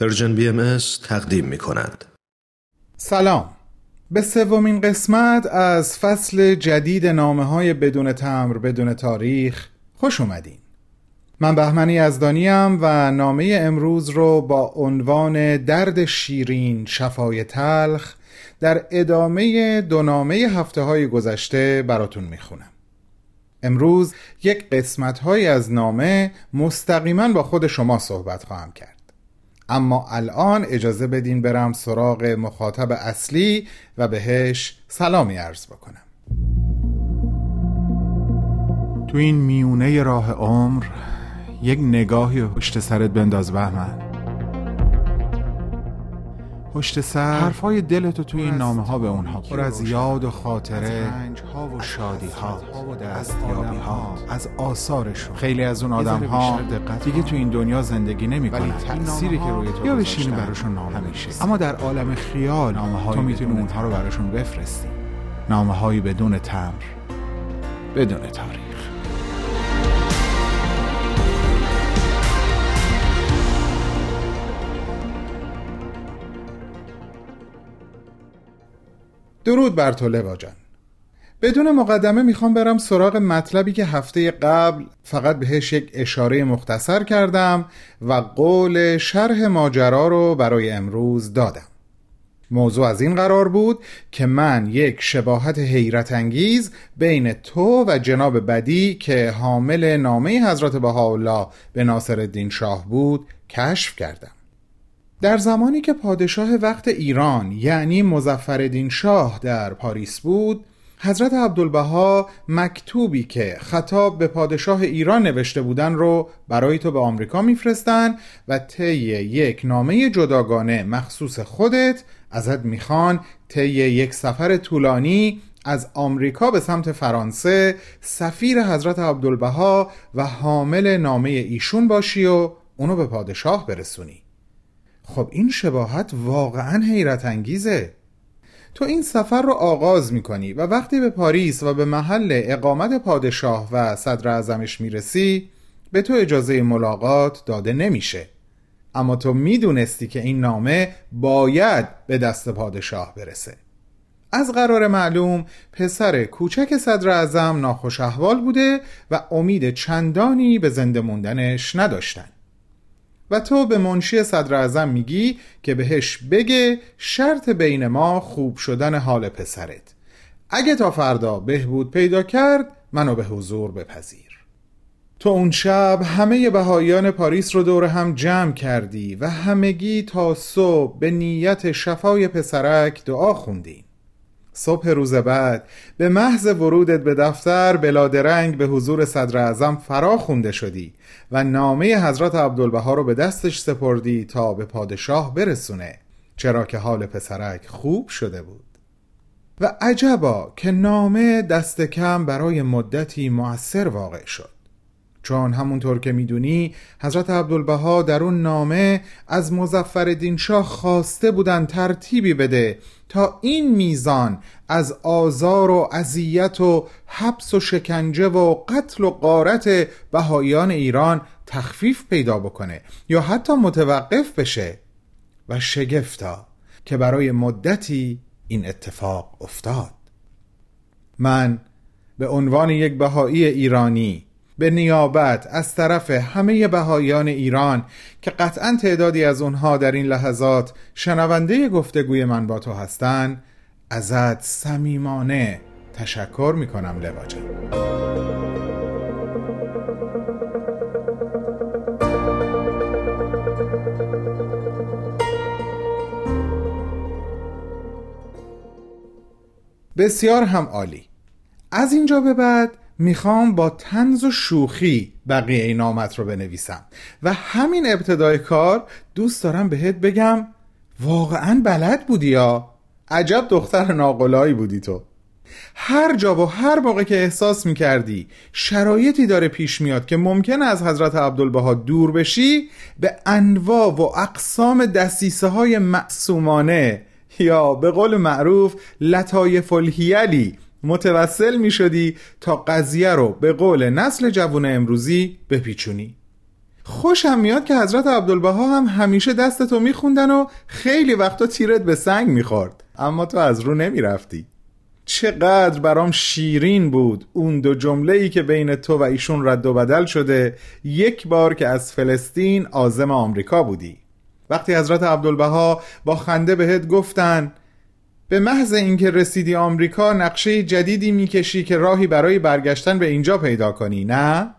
Persian BM تقدیم می کند. سلام. به سومین قسمت از فصل جدید نامه های بدون تمبر بدون تاریخ خوش اومدین. من بهمن یزدانیم و نامه امروز رو با عنوان درد شیرین شفای تلخ در ادامه دو نامه هفته های گذشته براتون می‌خونم. امروز یک قسمت های از نامه مستقیما با خود شما صحبت خواهم کرد. اما الان اجازه بدین برم سراغ مخاطب اصلی و بهش سلامی عرض بکنم. تو این میونه راه عمر یک نگاهی پشت سرت بنداز بهمن. پشت سر. حرفای دلتو توی این نامه ها به اونها پر از یاد و خاطره ها و شادی ها و دستیابی ها از آثارشون. خیلی از اون آدم ها دیگه تو این دنیا زندگی نمی ولی تأثیری که روی تو یا بشینی براشون نامه میشه اما در عالم خیال نامه تو می‌تونی اونها رو براشون بفرستی. نامه هایی بدون تمر بدون تاریخ. درود بر تو لوا جان. بدون مقدمه می‌خوام برم سراغ مطلبی که هفته قبل فقط بهش یک اشاره مختصر کردم و قول شرح ماجرا رو برای امروز دادم. موضوع از این قرار بود که من یک شباهت حیرت انگیز بین تو و جناب بدی که حامل نامه حضرت بهاءالله به ناصر الدین شاه بود کشف کردم. در زمانی که پادشاه وقت ایران یعنی مزفردین شاه در پاریس بود حضرت عبدالبها مکتوبی که خطاب به پادشاه ایران نوشته بودن رو برای تو به آمریکا میفرستن و طی یک نامه جداگانه مخصوص خودت ازت می‌خوان طی یک سفر طولانی از آمریکا به سمت فرانسه سفیر حضرت عبدالبها و حامل نامه ایشون باشی و اونو به پادشاه برسونی. خب این شباهت واقعا حیرت انگیزه. تو این سفر رو آغاز می‌کنی و وقتی به پاریس و به محل اقامت پادشاه و صدر ازمش می‌رسی به تو اجازه ملاقات داده نمیشه. اما تو می‌دونستی که این نامه باید به دست پادشاه برسه. از قرار معلوم پسر کوچک صدر ازم ناخوش احوال بوده و امید چندانی به زنده موندنش نداشتن. و تو به منشی صدر ازم میگی که بهش بگه شرط بین ما خوب شدن حال پسرت. اگه تا فردا بهبود پیدا کرد منو به حضور بپذیر. تو اون شب همه بهاییان پاریس رو دور هم جمع کردی و همگی تا صبح به نیت شفای پسرک دعا خوندین. صبح روز بعد. به محض ورودت به دفتر بلادرنگ به حضور صدر اعظم فرا خونده شدی و نامه حضرت عبدالبها رو به دستش سپردی تا به پادشاه برسونه. چرا که حال پسرک خوب شده بود. و عجبا که نامه دست کم برای مدتی مؤثر واقع شد. چون همونطور که می‌دونی حضرت عبدالبها در اون نامه از مزفر شاه خواسته بودن ترتیبی بده تا این میزان از آزار و اذیت و حبس و شکنجه و قتل و قارت بهاییان ایران تخفیف پیدا بکنه یا حتی متوقف بشه و شگفتا که برای مدتی این اتفاق افتاد. من به عنوان یک بهایی ایرانی به نیابت از طرف همه بهایان ایران که قطعا تعدادی از اونها در این لحظات شنونده گفتگوی من با تو هستن ازت صمیمانه تشکر می‌کنم لواجه. بسیار هم عالی. از اینجا به بعد می‌خوام با تنز و شوخی بقیه این آمد رو بنویسم. و همین ابتدای کار دوست دارم بهت بگم واقعا بلد بودی یا؟ عجب دختر ناقلایی بودی تو. هر جا و هر موقع که احساس می‌کردی شرایطی داره پیش میاد که ممکن از حضرت عبدالبها دور بشی به انواع و اقسام دستیسه های معصومانه یا به قول معروف لطایف الهیلی متوسل می شدی تا قضیه رو به قول نسل جوون امروزی بپیچونی. خوشم میاد که حضرت عبدالبها هم همیشه دستتو میخوندن و خیلی وقتا تیرت به سنگ می‌خورد. اما تو از رو نمی‌رفتی. چقدر برام شیرین بود اون دو جمله ای که بین تو و ایشون رد و بدل شده یک بار که از فلسطین آزم آمریکا بودی. وقتی حضرت عبدالبها با خنده بهت گفتن به محض اینکه رسیدی آمریکا نقشه جدیدی می‌کشی که راهی برای برگشتن به اینجا پیدا کنی نه؟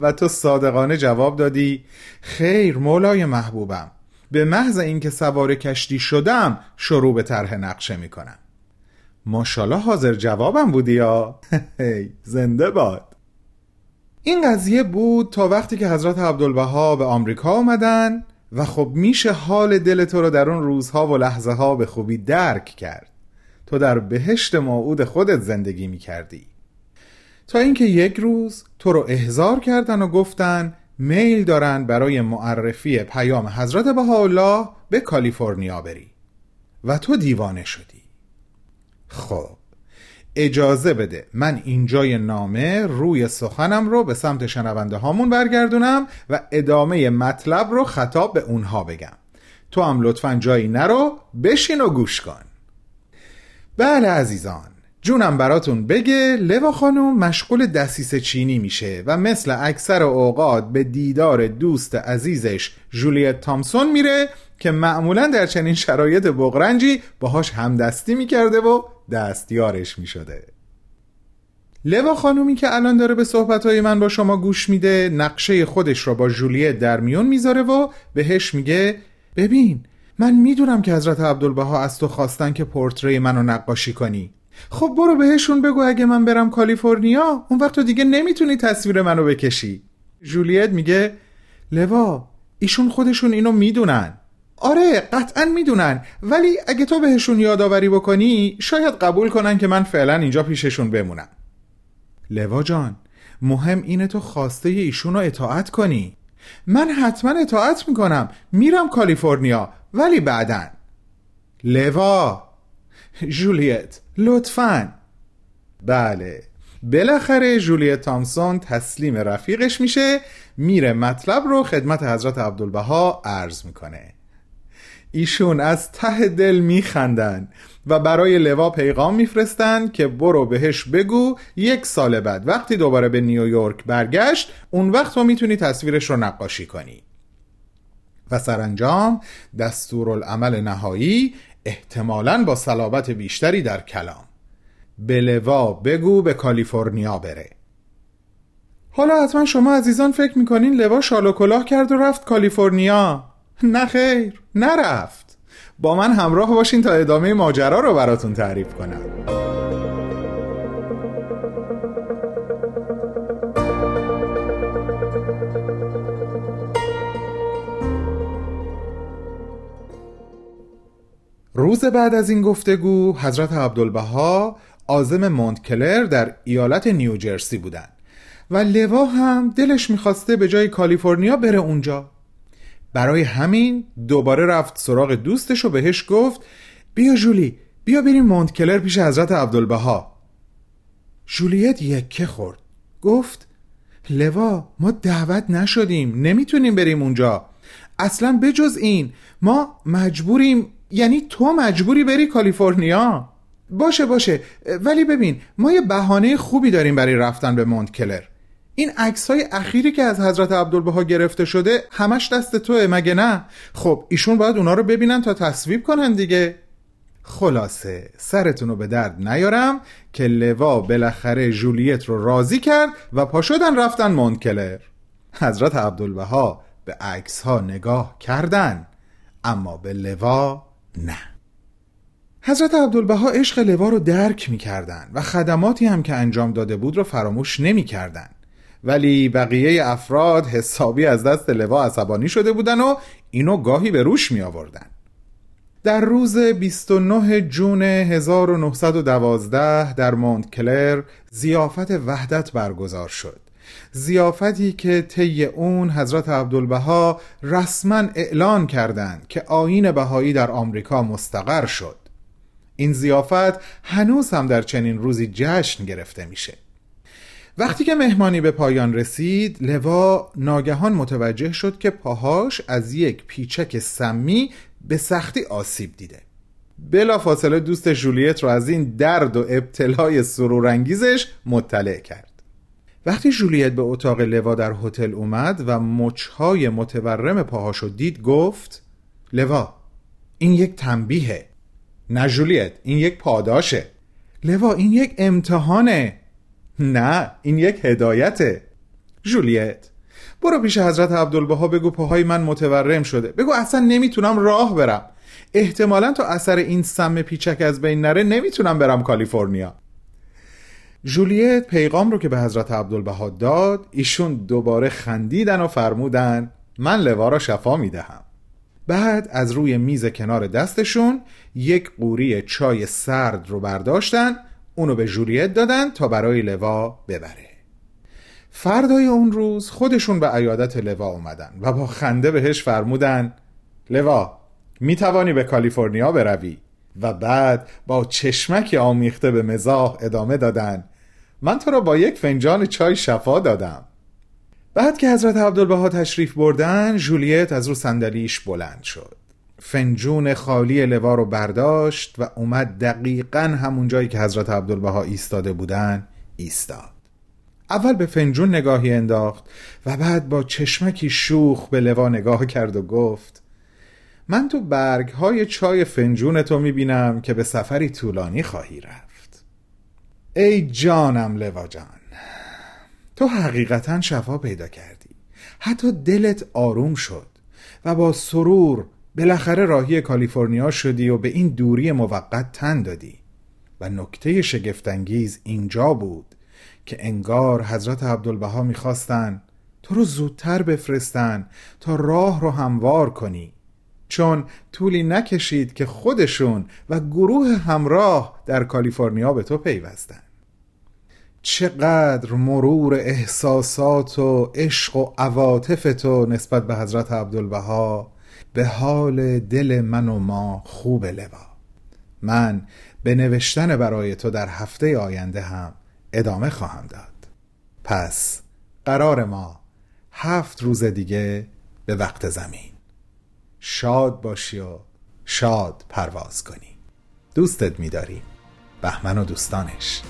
و تو صادقانه جواب دادی خیر مولای محبوبم به محض اینکه سوار کشتی شدم شروع به طرح نقشه می‌کنم. ماشاءالله حاضر جوابم بودی یا؟ زنده باد. این قضیه بود تا وقتی که حضرت عبدالبها به آمریکا آمدن و خب میشه حال دل تو رو در اون روزها و لحظه ها به خوبی درک کرد. تو در بهشت موعود خودت زندگی می‌کردی. تا اینکه یک روز تو رو احضار کردن و گفتن میل دارن برای معرفی پیام حضرت بهاءالله به کالیفرنیا بری. و تو دیوانه شدی. خب اجازه بده. من اینجای نامه روی سخنم رو به سمت شنونده هامون برگردونم و ادامه مطلب رو خطاب به اونها بگم. تو هم لطفا جایی نرو بشین و گوش کن. بله عزیزان جونم براتون بگه لوا خانم مشغول دسیس چینی میشه و مثل اکثر اوقات به دیدار دوست عزیزش جولیت تامسون میره که معمولا در چنین شرایط بغرنجی باهاش همدستی می‌کرده و دستیارش می‌شده. لوا خانومی که الان داره به صحبتهای من با شما گوش میده نقشه خودش را با جولیت در میون می‌ذاره و بهش میگه ببین من می‌دونم که حضرت عبدالبها از تو خواستن که پورتری منو نقاشی کنی. خب برو بهشون بگو اگه من برم کالیفرنیا اون وقت تو دیگه نمی‌تونی تصویر منو بکشی. جولیت میگه لوا ایشون خودشون اینو می‌دونن. آره قطعا می‌دونن. ولی اگه تو بهشون یادآوری بکنی شاید قبول کنن که من فعلا اینجا پیششون بمونم. لوا جان مهم اینه تو خواسته ایشون رو اطاعت کنی. من حتما اطاعت می‌کنم. میرم کالیفرنیا ولی بعدن لوا! جولیت لطفا. بله. بالاخره جولیت تامسون تسلیم رفیقش میشه میره مطلب رو خدمت حضرت عبدالبها عرض می‌کنه. ایشون از ته دل میخندن و برای لوا پیغام میفرستن که برو بهش بگو یک سال بعد. وقتی دوباره به نیویورک برگشت اون وقت تو می‌تونی تصویرش رو نقاشی کنی. و سرانجام دستورالعمل نهایی احتمالا با صلابت بیشتری در کلام. به لوا بگو به کالیفرنیا بره. حالا حتما شما عزیزان فکر می‌کنین لوا شال و کلاه کرد و رفت کالیفرنیا. نه خیر نرفت. با من همراه باشین تا ادامه ماجرا رو براتون تعریف کنم. روز بعد از این گفتگو حضرت عبدالبها آزم مونتکلر در ایالت نیوجرسی بودن و لوا هم دلش می‌خواسته به جای کالیفرنیا بره اونجا. برای همین دوباره رفت سراغ دوستش و بهش گفت بیا جولی بیا بریم مونتکلر پیش حضرت عبدالبها. جولیت یکه خورد. گفت لوا ما دعوت نشدیم نمی‌تونیم بریم اونجا. اصلا بجز این ما مجبوریم یعنی تو مجبوری بری کالیفرنیا. باشه باشه ولی ببین ما یه بهانه خوبی داریم برای رفتن به مونتکلر. این عکس های اخیری که از حضرت عبدالبها گرفته شده همش دست توه مگه نه؟ خب ایشون باید اونا رو ببینن تا تصویب کنن دیگه. خلاصه سرتون رو به درد نیارم که لوا بالاخره جولیت رو راضی کرد و پا شدن رفتن مونتکلر حضرت عبدالبها به عکس ها نگاه کردن اما به لوا نه. حضرت عبدالبها عشق لوا رو درک می کردن و خدماتی هم که انجام داده بود رو فراموش نمی کردن. ولی بقیه افراد حسابی از دست لوا عصبانی شده بودن و اینو گاهی به روش می آوردن. در روز 29 جون 1912 در مونت کلر زیافت وحدت برگزار شد. زیافتی که طی اون حضرت عبدالبها رسما اعلان کردند که آین بهایی در آمریکا مستقر شد. این زیافت هنوز هم در چنین روزی جشن گرفته میشه. وقتی که مهمانی به پایان رسید لوا ناگهان متوجه شد که پاهاش از یک پیچک سمی به سختی آسیب دیده. بلا فاصله دوست جولیت رو از این درد و ابتلای سرورانگیزش مطلع کرد. وقتی جولیت به اتاق لوا در هتل اومد و مچهای متورم پاهاشو دید گفت لوا این یک تنبیهه. نه جولیت این یک پاداشه. لوا این یک امتحانه. نه این یک هدایته. جولیت برو پیش حضرت عبدالبها بگو پاهای من متورم شده. بگو اصلا نمی‌تونم راه برم. احتمالا تا اثر این سم پیچک از بین نره نمی‌تونم برم کالیفرنیا. جولیت پیغام رو که به حضرت عبدالبها داد ایشون دوباره خندیدن و فرمودن من لوا را شفا می‌دهم. بعد از روی میز کنار دستشون یک قوری چای سرد رو برداشتن اونو به جولیت دادن تا برای لوا ببره. فردای اون روز خودشون به عیادت لوا اومدن و با خنده بهش فرمودن لوا می توانی به کالیفرنیا بروی. و بعد با چشمک آمیخته به مزاح ادامه دادن من تو را با یک فنجان چای شفا دادم. بعد که حضرت عبدالبها تشریف بردن جولیت از رو صندلیش بلند شد. فنجون خالی لوا رو برداشت و اومد دقیقا همون جایی که حضرت عبدالبها ایستاده بودن ایستاد. اول به فنجون نگاهی انداخت و بعد با چشمکی شوخ به لوا نگاه کرد و گفت من تو برگ های چای فنجون تو می‌بینم که به سفری طولانی خواهی رفت. ای جانم لوا جان تو حقیقتا شفا پیدا کردی. حتی دلت آروم شد و با سرور بالاخره راهی کالیفرنیا شدی و به این دوری موقت تن دادی. و نکته شگفتانگیز اینجا بود که انگار حضرت عبدالبها می‌خواستن تو رو زودتر بفرستن تا راه رو هموار کنی. چون طولی نکشید که خودشون و گروه همراه در کالیفرنیا به تو پیوستن. چقدر مرور احساسات و عشق و عواطف تو نسبت به حضرت عبدالبها به حال دل من و ما خوب لوا من به نوشتن برای تو در هفته آینده هم ادامه خواهم داد. پس قرار ما هفت روز دیگه به وقت زمین. شاد باشی و شاد پرواز کنی. دوستت میداریم. بهمن و دوستانش.